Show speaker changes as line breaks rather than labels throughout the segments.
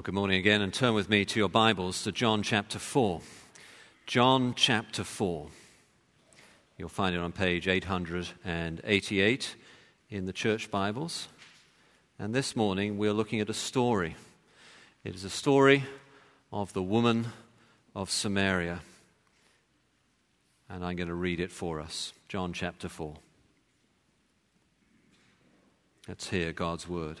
Well, good morning again, and turn with me to your Bibles to John chapter 4. John chapter 4. You'll find it on page 888 in the church Bibles. And this morning we're looking at a story. It is a story of the woman of Samaria. And I'm going to read it for us. John chapter 4. Let's hear God's word.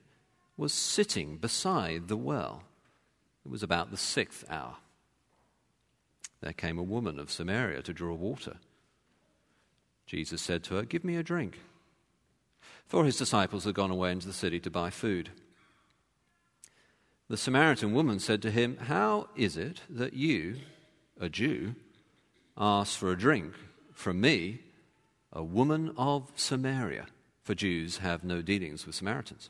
was sitting beside the well. It was about the sixth hour. There came a woman of Samaria to draw water. Jesus said to her, Give me a drink. For his disciples had gone away into the city to buy food. The Samaritan woman said to him, How is it that you, a Jew, ask for a drink from me, a woman of Samaria? For Jews have no dealings with Samaritans.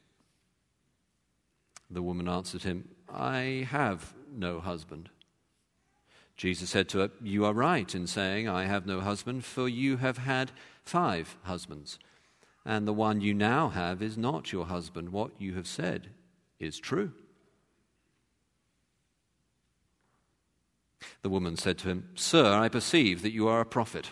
The woman answered him, I have no husband. Jesus said to her, You are right in saying, I have no husband, for you have had five husbands, and the one you now have is not your husband. What you have said is true. The woman said to him, Sir, I perceive that you are a prophet.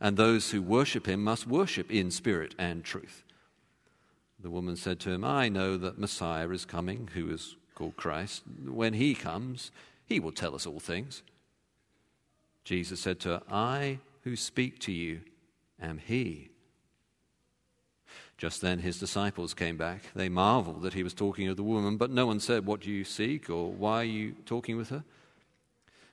and those who worship him must worship in spirit and truth. The woman said to him, I know that Messiah is coming, who is called Christ. When he comes, he will tell us all things. Jesus said to her, I who speak to you am he. Just then his disciples came back. They marveled that he was talking to the woman, but no one said, What do you seek? or Why are you talking with her?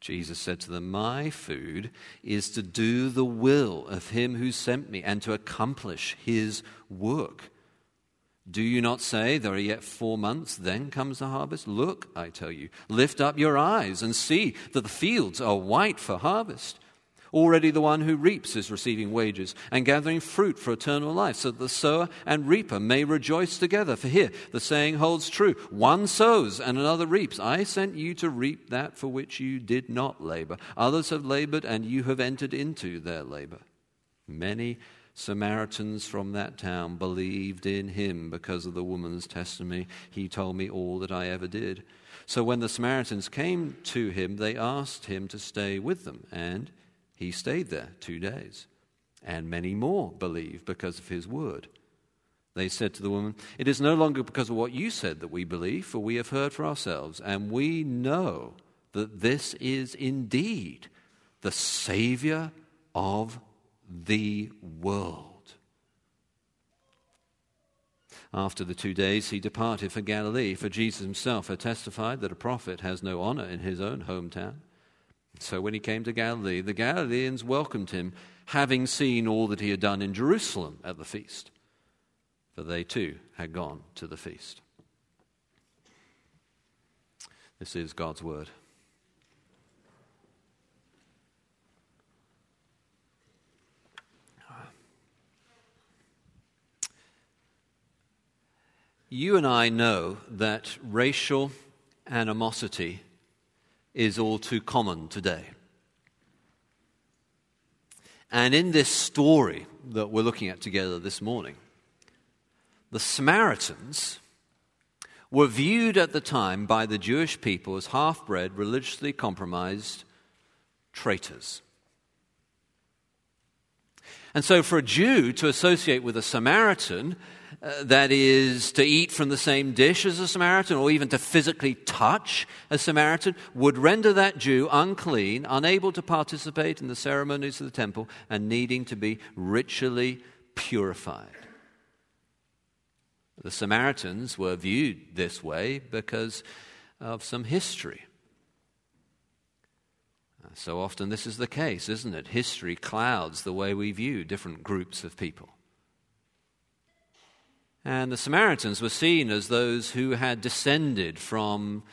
Jesus said to them, My food is to do the will of him who sent me and to accomplish his work. Do you not say, There are yet four months, then comes the harvest? Look, I tell you, lift up your eyes and see that the fields are white for harvest. Already the one who reaps is receiving wages and gathering fruit for eternal life, so that the sower and reaper may rejoice together. For here the saying holds true one sows and another reaps. I sent you to reap that for which you did not labor. Others have labored, and you have entered into their labor. Many Samaritans from that town believed in him because of the woman's testimony. He told me all that I ever did. So when the Samaritans came to him, they asked him to stay with them, and he stayed there two days. And many more believe because of his word. They said to the woman, It is no longer because of what you said that we believe, for we have heard for ourselves, and we know that this is indeed the Savior of the world. After the two days, he departed for Galilee, for Jesus himself had testified that a prophet has no honor in his own hometown. So when he came to Galilee, the Galileans welcomed him, having seen all that he had done in Jerusalem at the feast. For they too had gone to the feast. This is God's word. You and I know that racial animosity is all too common today. And in this story that we're looking at together this morning, the Samaritans were viewed at the time by the Jewish people as half bred, religiously compromised traitors. And so, for a Jew to associate with a Samaritan uh, that is, to eat from the same dish as a Samaritan or even to physically touch a Samaritan would render that Jew unclean, unable to participate in the ceremonies of the temple, and needing to be ritually purified. The Samaritans were viewed this way because of some history. Uh, so often, this is the case, isn't it? History clouds the way we view different groups of people. And the Samaritans were seen as those who had descended from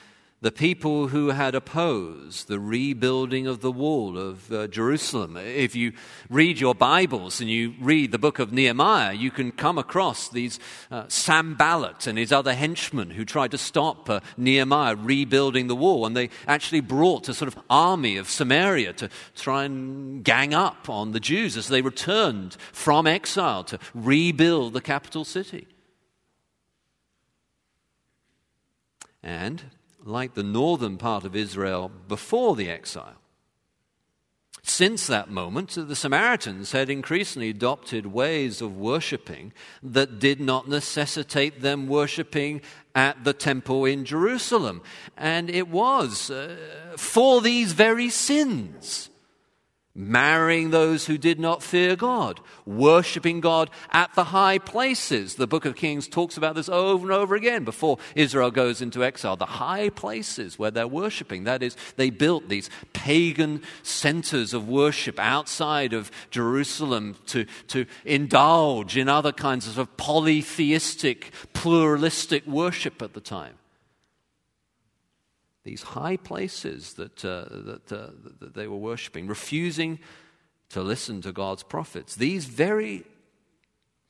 the people who had opposed the rebuilding of the wall of uh, Jerusalem. If you read your Bibles and you read the book of Nehemiah, you can come across these uh, Sanballat and his other henchmen who tried to stop uh, Nehemiah rebuilding the wall. And they actually brought a sort of army of Samaria to try and gang up on the Jews as they returned from exile to rebuild the capital city. And, like the northern part of Israel before the exile, since that moment, the Samaritans had increasingly adopted ways of worshipping that did not necessitate them worshipping at the temple in Jerusalem. And it was uh, for these very sins marrying those who did not fear God, worshipping God at the high places. The book of Kings talks about this over and over again before Israel goes into exile. The high places where they're worshiping. That is, they built these pagan centers of worship outside of Jerusalem to, to indulge in other kinds of polytheistic, pluralistic worship at the time these high places that, uh, that, uh, that they were worshiping, refusing to listen to God's prophets. These very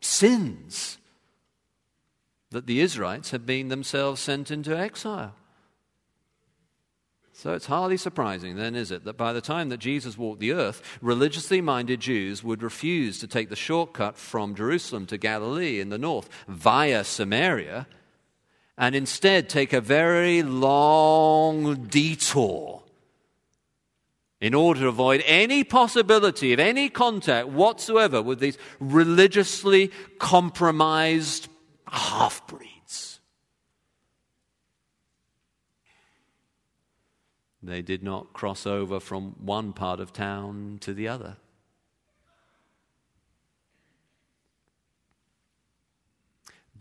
sins that the Israelites had been themselves sent into exile. So it's hardly surprising, then, is it, that by the time that Jesus walked the earth, religiously minded Jews would refuse to take the shortcut from Jerusalem to Galilee in the north via Samaria and instead take a very long detour in order to avoid any possibility of any contact whatsoever with these religiously compromised half breeds. They did not cross over from one part of town to the other.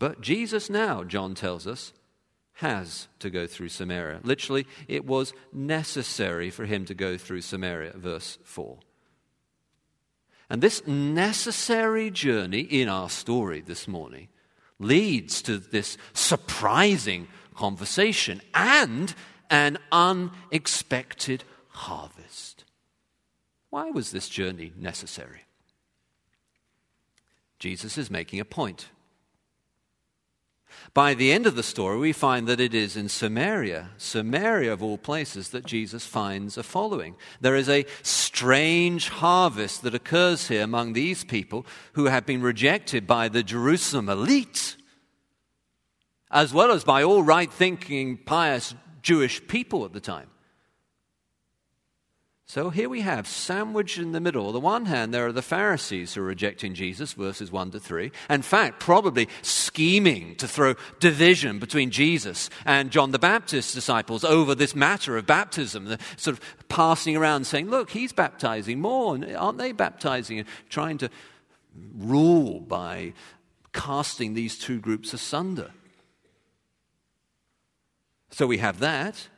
But Jesus now, John tells us, has to go through Samaria. Literally, it was necessary for him to go through Samaria, verse 4. And this necessary journey in our story this morning leads to this surprising conversation and an unexpected harvest. Why was this journey necessary? Jesus is making a point. By the end of the story, we find that it is in Samaria, Samaria of all places, that Jesus finds a following. There is a strange harvest that occurs here among these people who have been rejected by the Jerusalem elite, as well as by all right thinking, pious Jewish people at the time. So here we have, sandwiched in the middle. On the one hand, there are the Pharisees who are rejecting Jesus, verses 1 to 3. In fact, probably scheming to throw division between Jesus and John the Baptist's disciples over this matter of baptism. They're sort of passing around saying, look, he's baptizing more. and Aren't they baptizing? And trying to rule by casting these two groups asunder. So we have that.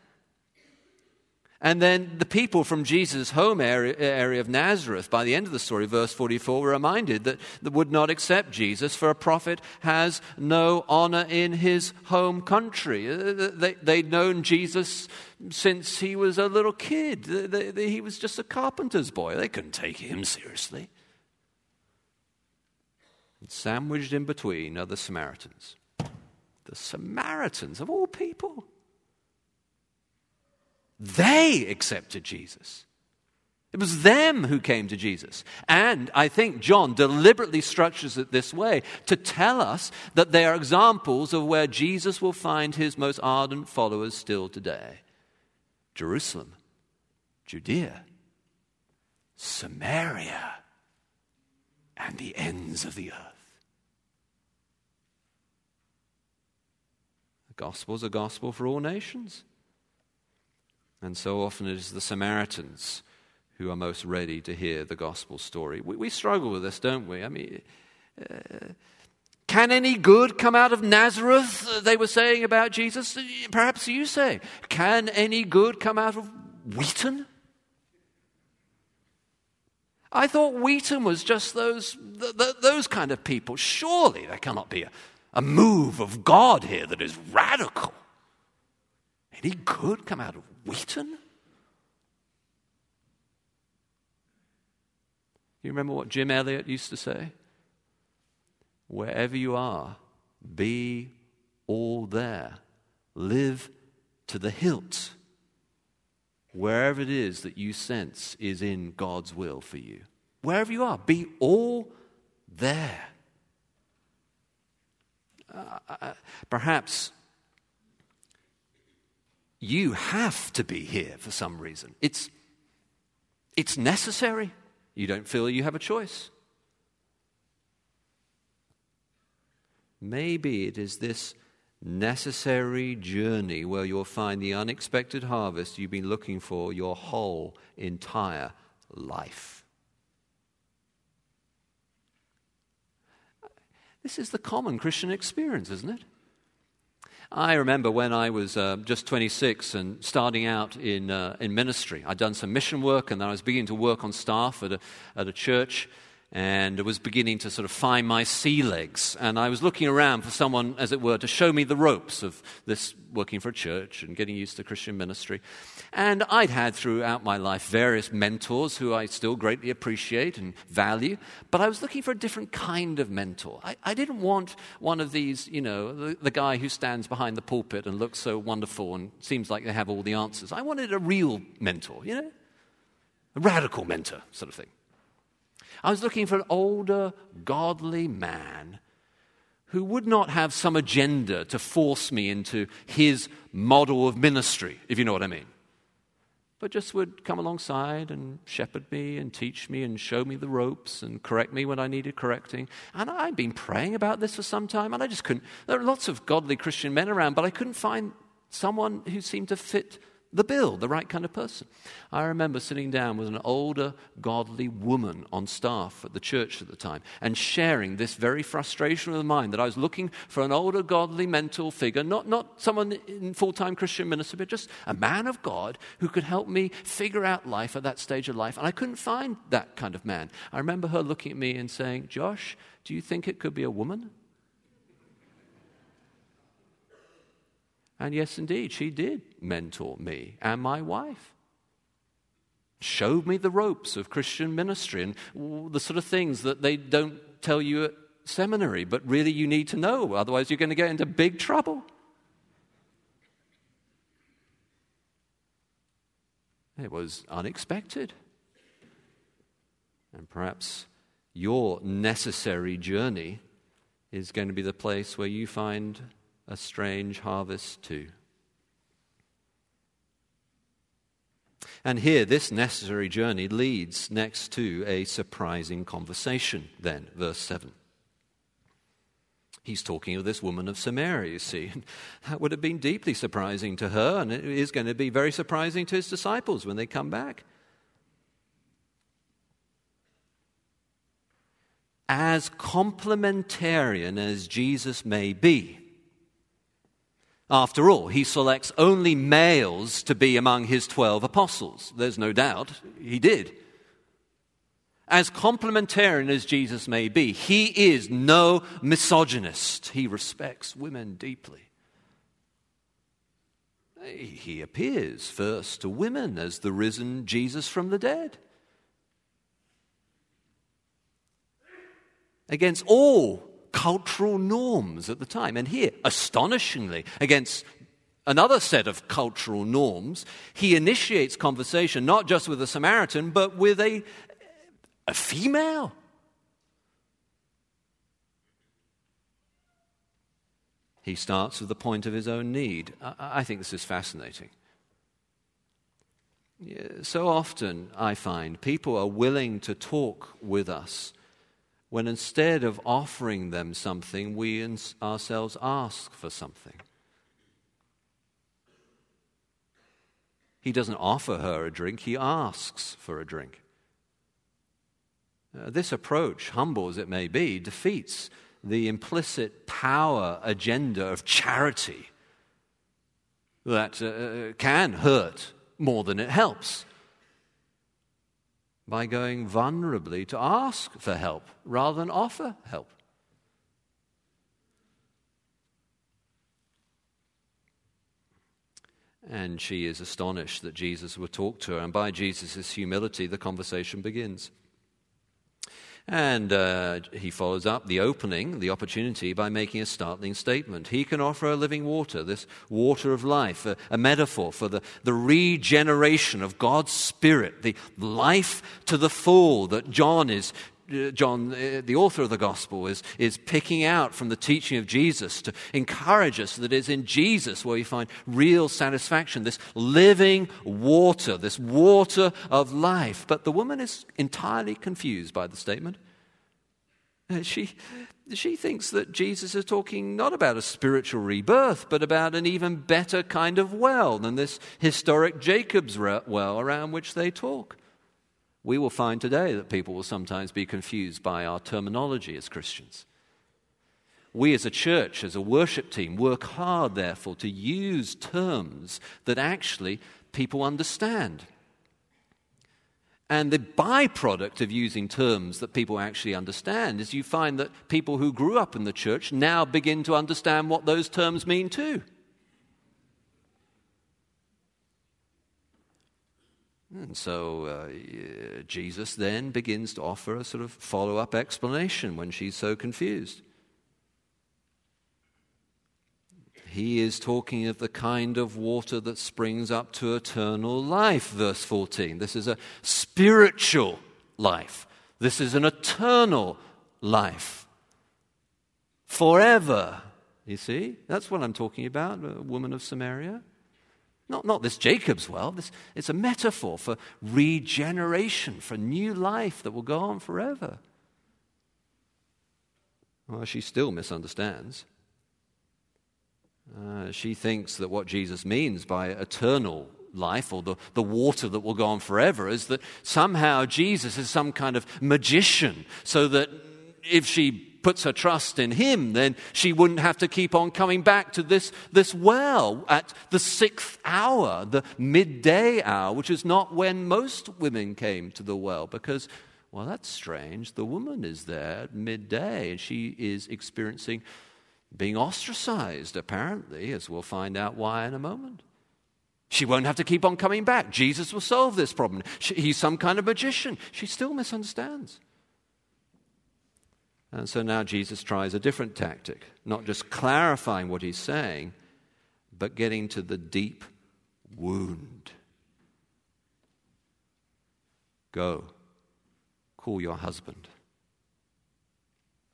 And then the people from Jesus' home area, area, of Nazareth, by the end of the story, verse 44, were reminded that they would not accept Jesus, for a prophet has no honor in his home country. Uh, they, would known Jesus since he was a little kid, he was just a carpenter's boy. They couldn't take him seriously. And sandwiched in between are the Samaritans. The Samaritans, of all people. They accepted Jesus. It was them who came to Jesus. And I think John deliberately structures it this way to tell us that they are examples of where Jesus will find his most ardent followers still today Jerusalem, Judea, Samaria, and the ends of the earth. The gospel is a gospel for all nations. And so often it is the Samaritans who are most ready to hear the gospel story. We, we struggle with this, don't we? I mean, uh, can any good come out of Nazareth? Uh, they were saying about Jesus. Perhaps you say, can any good come out of Wheaton? I thought Wheaton was just those, th- th- those kind of people. Surely there cannot be a, a move of God here that is radical. Any good come out of Wheaton? You remember what Jim Elliot used to say? Wherever you are, be all there. Live to the hilt. Wherever it is that you sense is in God's will for you. Wherever you are, be all there. Uh, uh perhaps you have to be here for some reason. It's, it's necessary. You don't feel you have a choice. Maybe it is this necessary journey where you'll find the unexpected harvest you've been looking for your whole entire life. This is the common Christian experience, isn't it? I remember when I was uh, just 26 and starting out in, uh, in ministry. I'd done some mission work and then I was beginning to work on staff at a, at a church and was beginning to sort of find my sea legs. And I was looking around for someone, as it were, to show me the ropes of this working for a church and getting used to Christian ministry. And I'd had throughout my life various mentors who I still greatly appreciate and value, but I was looking for a different kind of mentor. I, I didn't want one of these, you know, the, the guy who stands behind the pulpit and looks so wonderful and seems like they have all the answers. I wanted a real mentor, you know, a radical mentor sort of thing. I was looking for an older, godly man who would not have some agenda to force me into his model of ministry, if you know what I mean, but just would come alongside and shepherd me and teach me and show me the ropes and correct me when I needed correcting. And I'd been praying about this for some time, and I just couldn't. There are lots of godly Christian men around, but I couldn't find someone who seemed to fit the bill, the right kind of person. I remember sitting down with an older, godly woman on staff at the church at the time and sharing this very frustration of mine that I was looking for an older, godly mental figure, not, not someone in full time Christian ministry, but just a man of God who could help me figure out life at that stage of life. And I couldn't find that kind of man. I remember her looking at me and saying, Josh, do you think it could be a woman? And yes, indeed, she did mentor me and my wife. Showed me the ropes of Christian ministry and the sort of things that they don't tell you at seminary, but really you need to know, otherwise, you're going to get into big trouble. It was unexpected. And perhaps your necessary journey is going to be the place where you find a strange harvest too. And here, this necessary journey leads next to a surprising conversation, then, verse 7. He's talking of this woman of Samaria, you see. That would have been deeply surprising to her, and it is going to be very surprising to his disciples when they come back. As complementarian as Jesus may be, after all, he selects only males to be among his 12 apostles. There's no doubt he did. As complementarian as Jesus may be, he is no misogynist. He respects women deeply. He appears first to women as the risen Jesus from the dead. Against all cultural norms at the time. And here, astonishingly, against another set of cultural norms, he initiates conversation not just with a Samaritan, but with a, a female. He starts with the point of his own need. I, I think this is fascinating. So often, I find people are willing to talk with us when instead of offering them something, we ourselves ask for something. He doesn't offer her a drink, he asks for a drink. Uh, this approach, humble as it may be, defeats the implicit power agenda of charity that uh, uh can hurt more than it helps by going vulnerably to ask for help rather than offer help. And she is astonished that Jesus would talk to her, and by Jesus' humility, the conversation begins. And uh, he follows up the opening, the opportunity, by making a startling statement. He can offer a living water, this water of life, a, a metaphor for the, the regeneration of God's Spirit, the life to the full that John is John, uh, the author of the gospel, is, is picking out from the teaching of Jesus to encourage us that it's in Jesus where we find real satisfaction, this living water, this water of life. But the woman is entirely confused by the statement. Uh, she, she thinks that Jesus is talking not about a spiritual rebirth, but about an even better kind of well than this historic Jacob's well around which they talk. We will find today that people will sometimes be confused by our terminology as Christians. We as a church, as a worship team, work hard, therefore, to use terms that actually people understand. And the byproduct of using terms that people actually understand is you find that people who grew up in the church now begin to understand what those terms mean too. And so uh, Jesus then begins to offer a sort of follow up explanation when she's so confused. He is talking of the kind of water that springs up to eternal life, verse 14. This is a spiritual life, this is an eternal life. Forever. You see? That's what I'm talking about, a woman of Samaria. Not, not this Jacob's well. This, it's a metaphor for regeneration, for new life that will go on forever. Well, she still misunderstands. Uh, she thinks that what Jesus means by eternal life or the, the water that will go on forever is that somehow Jesus is some kind of magician, so that if she puts her trust in him, then she wouldn't have to keep on coming back to this, this well at the sixth hour, the midday hour, which is not when most women came to the well, because, well, that's strange. The woman is there at midday, and she is experiencing being ostracized, apparently, as we'll find out why in a moment. She won't have to keep on coming back. Jesus will solve this problem. She, he's some kind of magician. She still misunderstands. And so now Jesus tries a different tactic, not just clarifying what he's saying, but getting to the deep wound. Go, call your husband,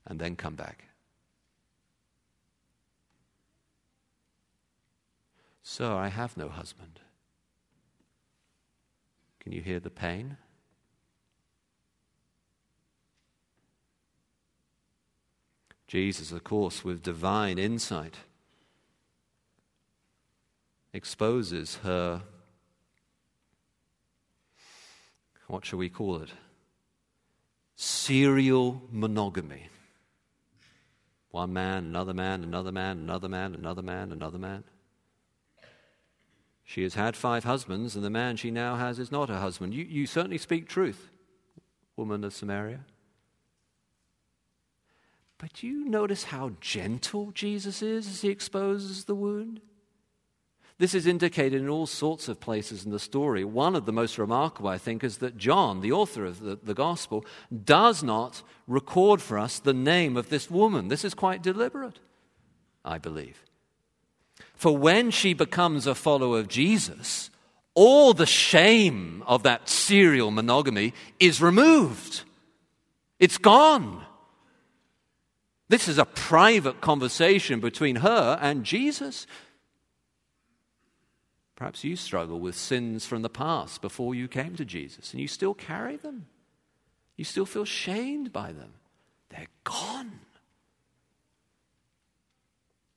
and then come back. Sir, I have no husband. Can you hear the pain? Jesus, of course, with divine insight, exposes her, what shall we call it? Serial monogamy. One man, another man, another man, another man, another man, another man. She has had five husbands, and the man she now has is not her husband. You, you certainly speak truth, woman of Samaria. But do you notice how gentle Jesus is as he exposes the wound? This is indicated in all sorts of places in the story. One of the most remarkable, I think, is that John, the author of the, the, Gospel, does not record for us the name of this woman. This is quite deliberate, I believe. For when she becomes a follower of Jesus, all the shame of that serial monogamy is removed, it's gone. This is a private conversation between her and Jesus. Perhaps you struggle with sins from the past before you came to Jesus, and you still carry them. You still feel shamed by them. They're gone.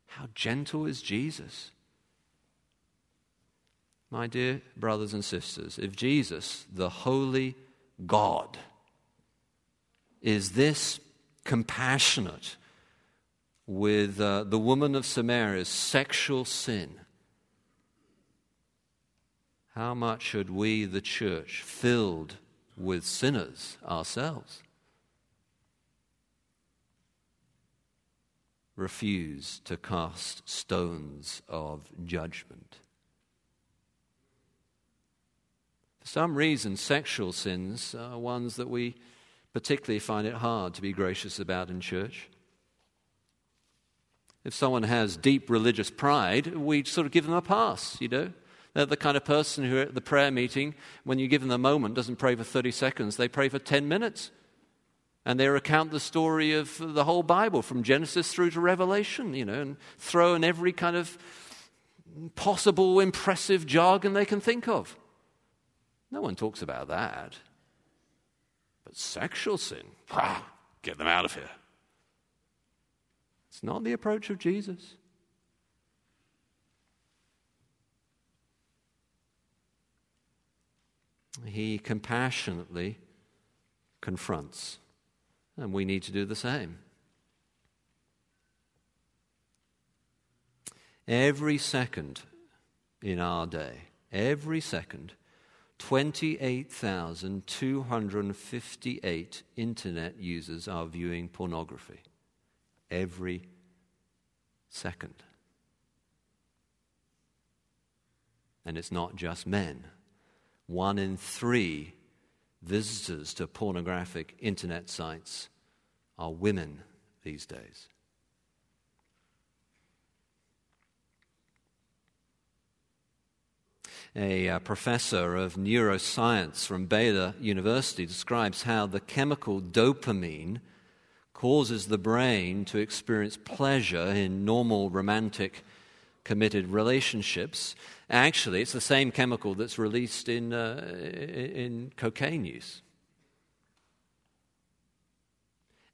How gentle is Jesus? My dear brothers and sisters, if Jesus, the holy God, is this compassionate with uh, the woman of Samaria's sexual sin, how much should we, the church, filled with sinners ourselves, refuse to cast stones of judgment? For some reason, sexual sins are ones that we particularly find it hard to be gracious about in church. If someone has deep religious pride, we sort of give them a pass, you know. They're the kind of person who at the prayer meeting, when you give them a moment, doesn't pray for 30 seconds, they pray for 10 minutes. And they recount the story of the whole Bible from Genesis through to Revelation, you know, and throw in every kind of possible impressive jargon they can think of. No one talks about that. But sexual sin, ah, get them out of here. It's not the approach of Jesus. he compassionately confronts. And we need to do the same. Every second in our day, every second, 28,258 internet users are viewing pornography. Every second. And it's not just men one in three visitors to pornographic internet sites are women these days. A uh, professor of neuroscience from Baylor University describes how the chemical dopamine causes the brain to experience pleasure in normal romantic committed relationships. Actually, it's the same chemical that's released in, uh, in cocaine use.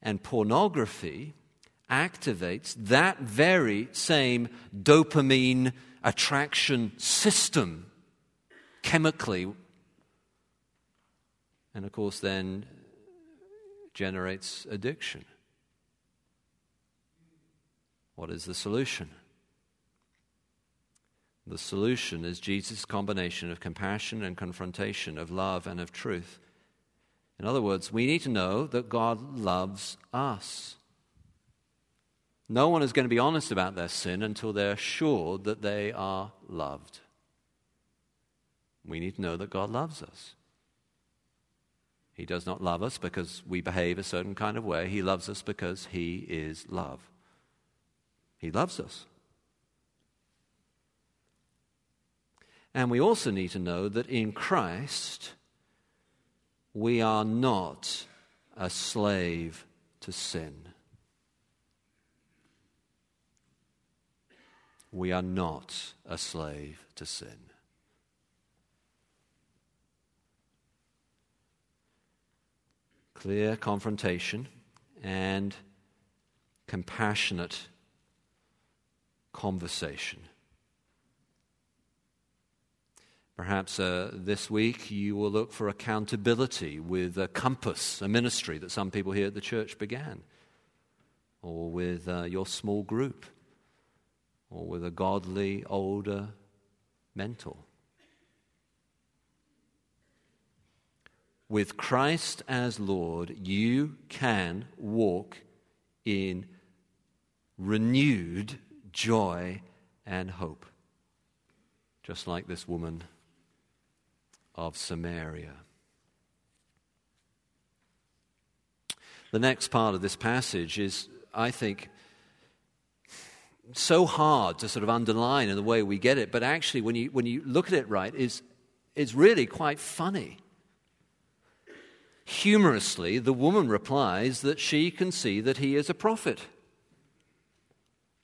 And pornography activates that very same dopamine attraction system chemically. And of course, then generates addiction. What is the solution? The solution is Jesus' combination of compassion and confrontation, of love and of truth. In other words, we need to know that God loves us. No one is going to be honest about their sin until they're sure that they are loved. We need to know that God loves us. He does not love us because we behave a certain kind of way. He loves us because He is love. He loves us. And we also need to know that in Christ, we are not a slave to sin. We are not a slave to sin. Clear confrontation and compassionate conversation. Perhaps uh, this week you will look for accountability with a compass, a ministry that some people here at the church began, or with uh, your small group, or with a godly older mentor. With Christ as Lord, you can walk in renewed joy and hope, just like this woman of Samaria. The next part of this passage is, I think, so hard to sort of underline in the way we get it, but actually, when you, when you look at it right, is, is really quite funny. Humorously, the woman replies that she can see that he is a prophet.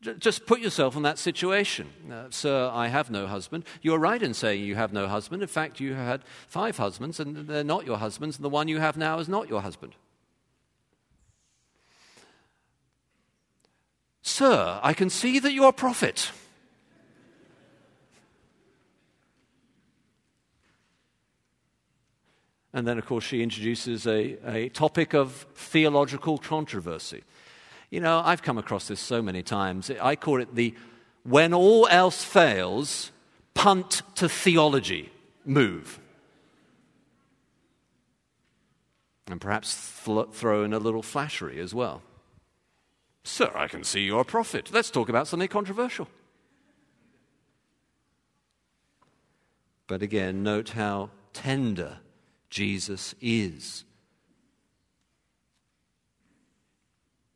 Just put yourself in that situation. Uh, Sir, I have no husband. You're right in saying you have no husband. In fact, you had five husbands, and they're not your husbands, and the one you have now is not your husband. Sir, I can see that you're a prophet. And then, of course, she introduces a, a topic of theological controversy. You know, I've come across this so many times. I call it the when all else fails, punt to theology move. And perhaps throw in a little flattery as well. Sir, I can see you're a prophet. Let's talk about something controversial. But again, note how tender Jesus is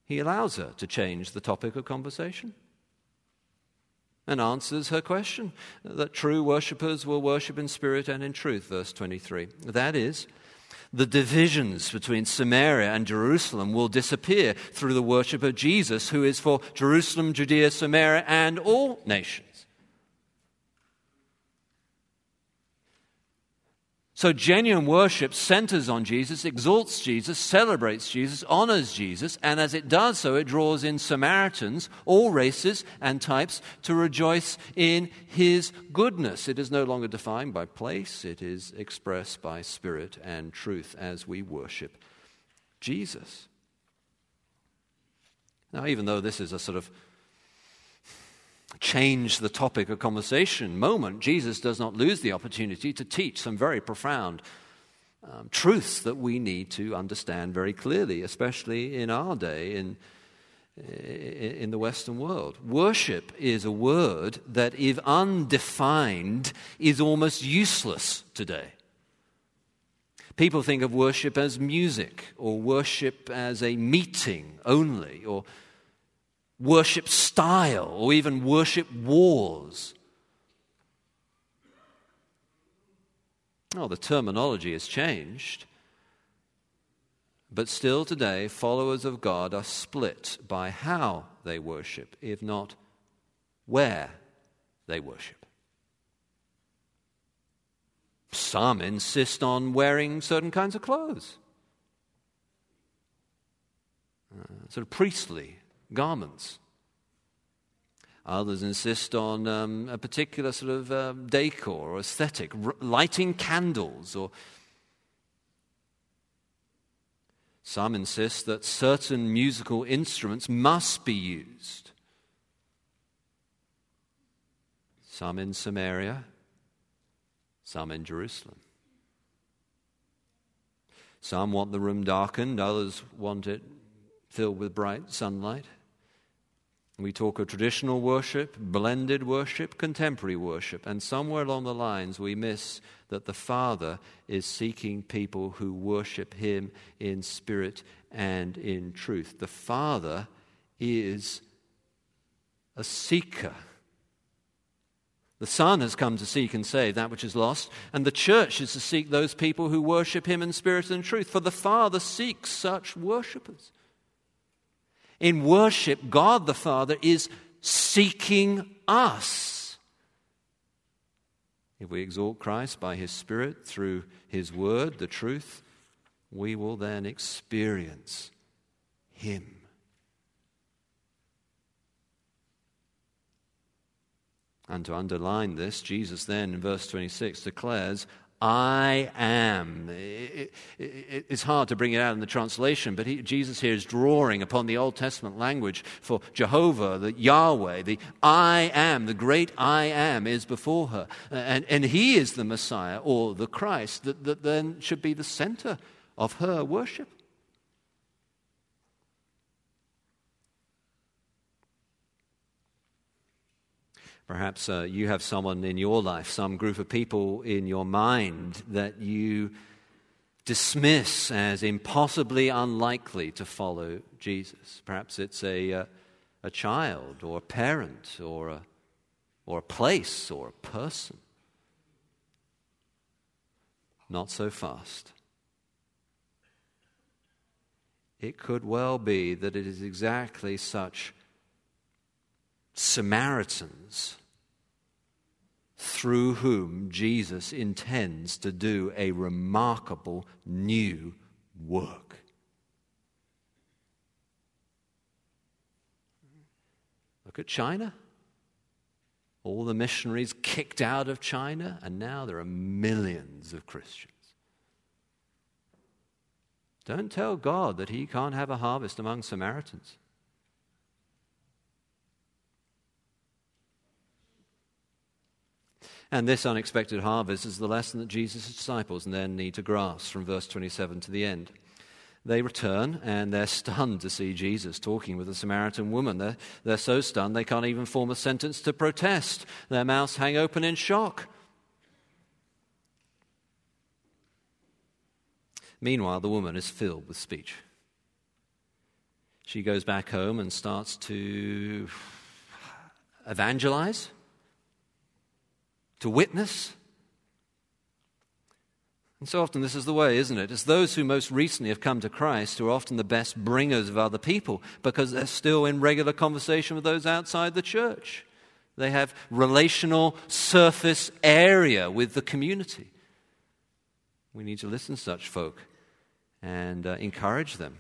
he allows her to change the topic of conversation and answers her question that true worshippers will worship in spirit and in truth, verse 23. That is, the divisions between Samaria and Jerusalem will disappear through the worship of Jesus, who is for Jerusalem, Judea, Samaria, and all nations. So, genuine worship centers on Jesus, exalts Jesus, celebrates Jesus, honors Jesus, and as it does so, it draws in Samaritans, all races and types, to rejoice in his goodness. It is no longer defined by place, it is expressed by spirit and truth as we worship Jesus. Now, even though this is a sort of change the topic of conversation moment, Jesus does not lose the opportunity to teach some very profound um, truths that we need to understand very clearly, especially in our day in, in the Western world. Worship is a word that, if undefined, is almost useless today. People think of worship as music, or worship as a meeting only, or worship style or even worship wars. Oh, the terminology has changed. But still today, followers of God are split by how they worship, if not where they worship. Some insist on wearing certain kinds of clothes, uh, sort of priestly garments. Others insist on um, a particular sort of um, decor or aesthetic, r- lighting candles, or some insist that certain musical instruments must be used. Some in Samaria, some in Jerusalem. Some want the room darkened, others want it filled with bright sunlight. We talk of traditional worship, blended worship, contemporary worship, and somewhere along the lines we miss that the Father is seeking people who worship Him in spirit and in truth. The Father is a seeker. The Son has come to seek and save that which is lost, and the church is to seek those people who worship Him in spirit and truth, for the Father seeks such worshippers. In worship, God the Father is seeking us. If we exalt Christ by His Spirit through His Word, the truth, we will then experience Him. And to underline this, Jesus then in verse 26 declares, I am. It, it, it's hard to bring it out in the translation, but he, Jesus here is drawing upon the Old Testament language for Jehovah, the Yahweh, the I am, the great I am is before her. And, and he is the Messiah or the Christ that, that then should be the center of her worship. Perhaps uh, you have someone in your life, some group of people in your mind that you dismiss as impossibly unlikely to follow Jesus. Perhaps it's a, uh, a child or a parent or a, or a place or a person. Not so fast. It could well be that it is exactly such Samaritans through whom Jesus intends to do a remarkable new work. Look at China. All the missionaries kicked out of China, and now there are millions of Christians. Don't tell God that He can't have a harvest among Samaritans. And this unexpected harvest is the lesson that Jesus' disciples then need to grasp from verse 27 to the end. They return and they're stunned to see Jesus talking with a Samaritan woman. They're, they're so stunned they can't even form a sentence to protest. Their mouths hang open in shock. Meanwhile, the woman is filled with speech. She goes back home and starts to evangelize to witness. And so often, this is the way, isn't it? It's those who most recently have come to Christ who are often the best bringers of other people because they're still in regular conversation with those outside the church. They have relational surface area with the community. We need to listen to such folk and uh, encourage them.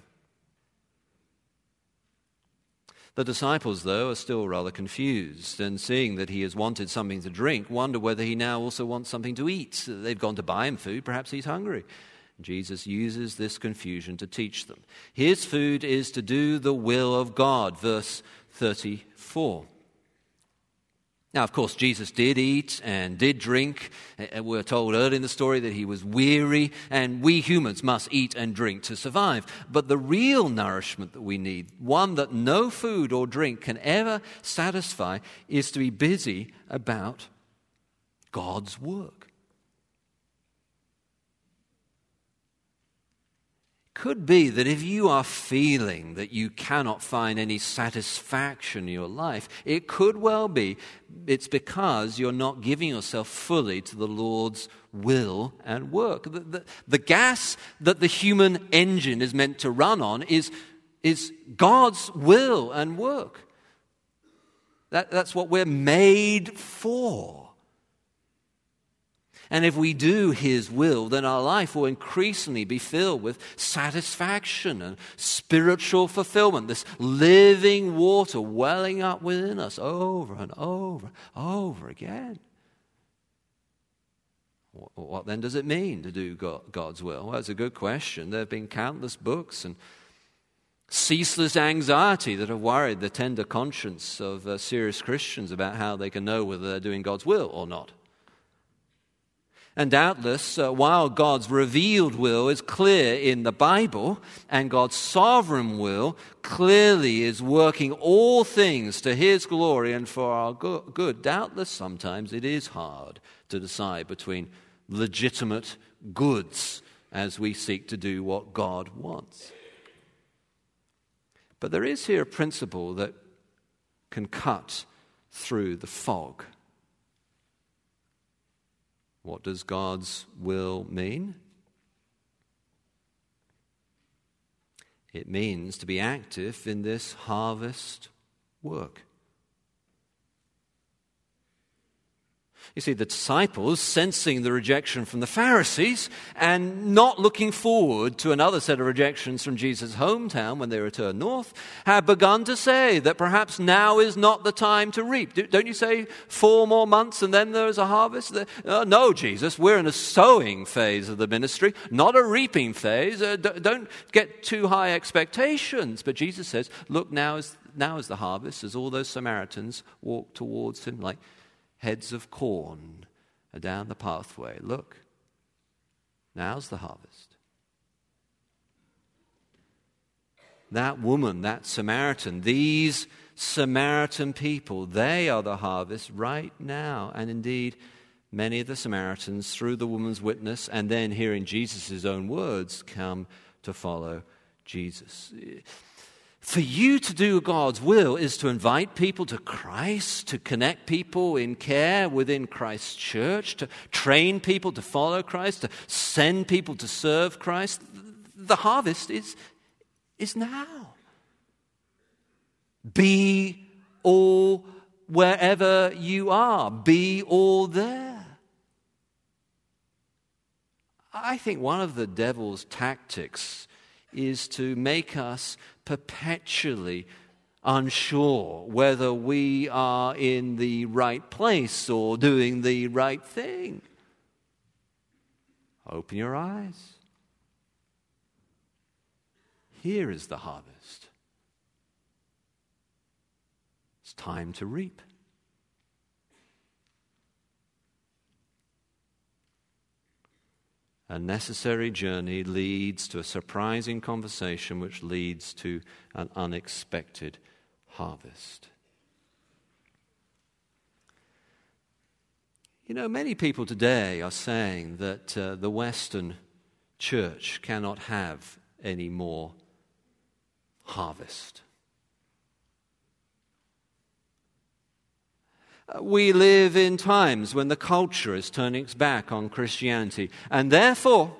The disciples, though, are still rather confused, and seeing that he has wanted something to drink, wonder whether he now also wants something to eat. They've gone to buy him food, perhaps he's hungry. Jesus uses this confusion to teach them. His food is to do the will of God, verse 34. Now, of course, Jesus did eat and did drink. Uh, uh, we're told early in the story that he was weary, and we humans must eat and drink to survive. But the real nourishment that we need, one that no food or drink can ever satisfy, is to be busy about God's work. Could be that if you are feeling that you cannot find any satisfaction in your life, it could well be it's because you're not giving yourself fully to the Lord's will and work. The, the, the gas that the human engine is meant to run on is, is God's will and work. That, that's what we're made for. And if we do His will, then our life will increasingly be filled with satisfaction and spiritual fulfillment, this living water welling up within us over and over, over again. What then does it mean to do God's will? Well, it's a good question. There have been countless books and ceaseless anxiety that have worried the tender conscience of uh, serious Christians about how they can know whether they're doing God's will or not. And doubtless, uh, while God's revealed will is clear in the Bible, and God's sovereign will clearly is working all things to His glory and for our good, doubtless sometimes it is hard to decide between legitimate goods as we seek to do what God wants. But there is here a principle that can cut through the fog. What does God's will mean? It means to be active in this harvest work. You see, the disciples, sensing the rejection from the Pharisees and not looking forward to another set of rejections from Jesus' hometown when they return north, have begun to say that perhaps now is not the time to reap. Don't you say four more months and then there's a harvest? Uh, no, Jesus, we're in a sowing phase of the ministry, not a reaping phase. Uh, don't get too high expectations. But Jesus says, look, now is, now is the harvest as all those Samaritans walk towards him like heads of corn down the pathway. Look, now's the harvest. That woman, that Samaritan, these Samaritan people, they are the harvest right now. And indeed, many of the Samaritans, through the woman's witness and then hearing Jesus' own words, come to follow Jesus. For you to do God's will is to invite people to Christ, to connect people in care within Christ's church, to train people to follow Christ, to send people to serve Christ. The harvest is, is now. Be all wherever you are, be all there. I think one of the devil's tactics is to make us perpetually unsure whether we are in the right place or doing the right thing. Open your eyes. Here is the harvest. It's time to reap. A necessary journey leads to a surprising conversation, which leads to an unexpected harvest. You know, many people today are saying that uh, the Western church cannot have any more harvest. We live in times when the culture is turning its back on Christianity. And therefore,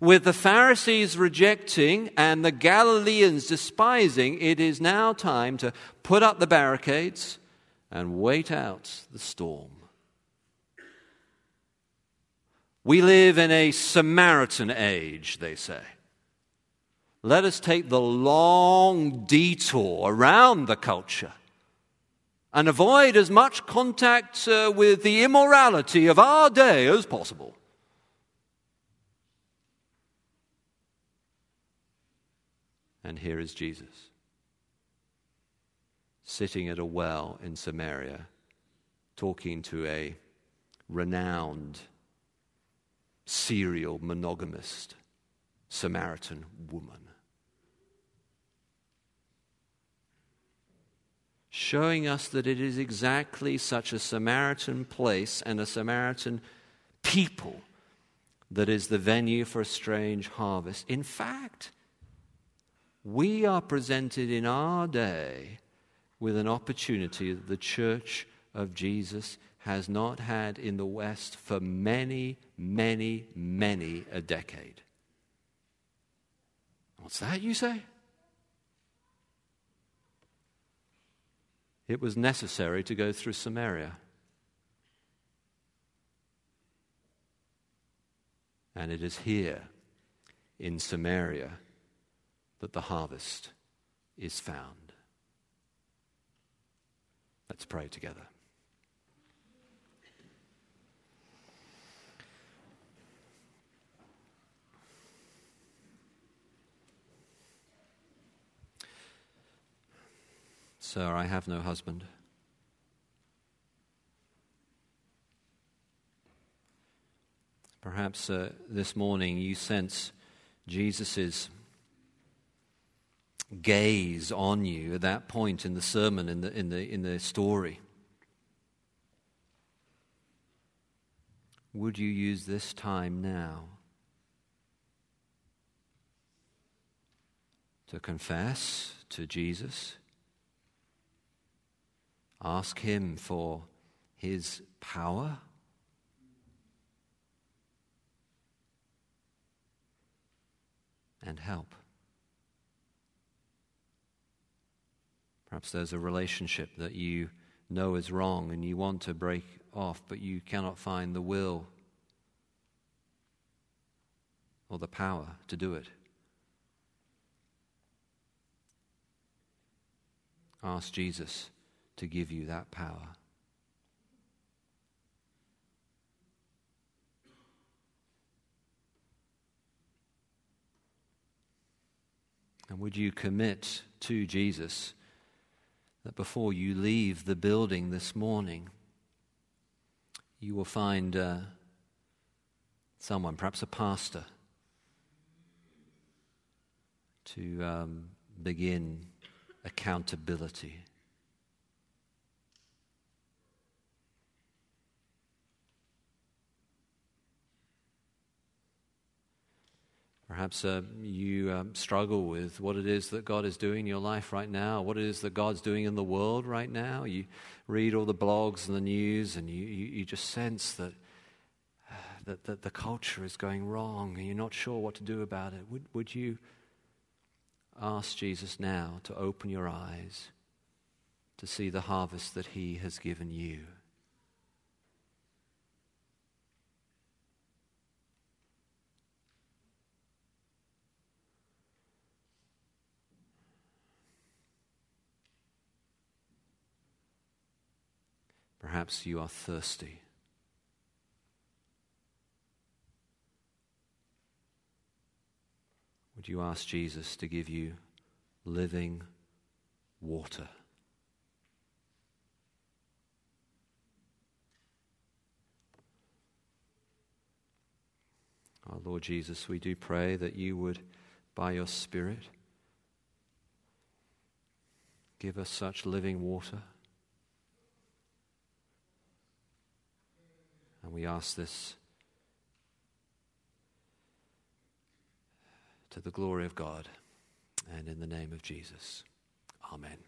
with the Pharisees rejecting and the Galileans despising, it is now time to put up the barricades and wait out the storm. We live in a Samaritan age, they say. Let us take the long detour around the culture and avoid as much contact uh, with the immorality of our day as possible. And here is Jesus sitting at a well in Samaria, talking to a renowned serial monogamist Samaritan woman. Showing us that it is exactly such a Samaritan place and a Samaritan people that is the venue for a strange harvest. In fact, we are presented in our day with an opportunity that the church of Jesus has not had in the West for many, many, many a decade. What's that, you say? It was necessary to go through Samaria. And it is here in Samaria that the harvest is found. Let's pray together. Sir, I have no husband. Perhaps uh, this morning you sense Jesus' gaze on you at that point in the sermon, in the, in the, in the story. Would you use this time now to confess to Jesus? Ask Him for His power. And help. Perhaps there's a relationship that you know is wrong and you want to break off, but you cannot find the will or the power to do it. Ask Jesus to give you that power. And would you commit to Jesus that before you leave the building this morning, you will find uh, someone, perhaps a pastor, to um, begin accountability. Perhaps uh, you um, struggle with what it is that God is doing in your life right now, what it is that God's doing in the world right now. You read all the blogs and the news, and you, you, you just sense that, that, that the culture is going wrong, and you're not sure what to do about it. Would, would you ask Jesus now to open your eyes to see the harvest that He has given you? Perhaps you are thirsty. Would you ask Jesus to give you living water? Our Lord Jesus, we do pray that you would, by your Spirit, give us such living water. And we ask this to the glory of God and in the name of Jesus. Amen.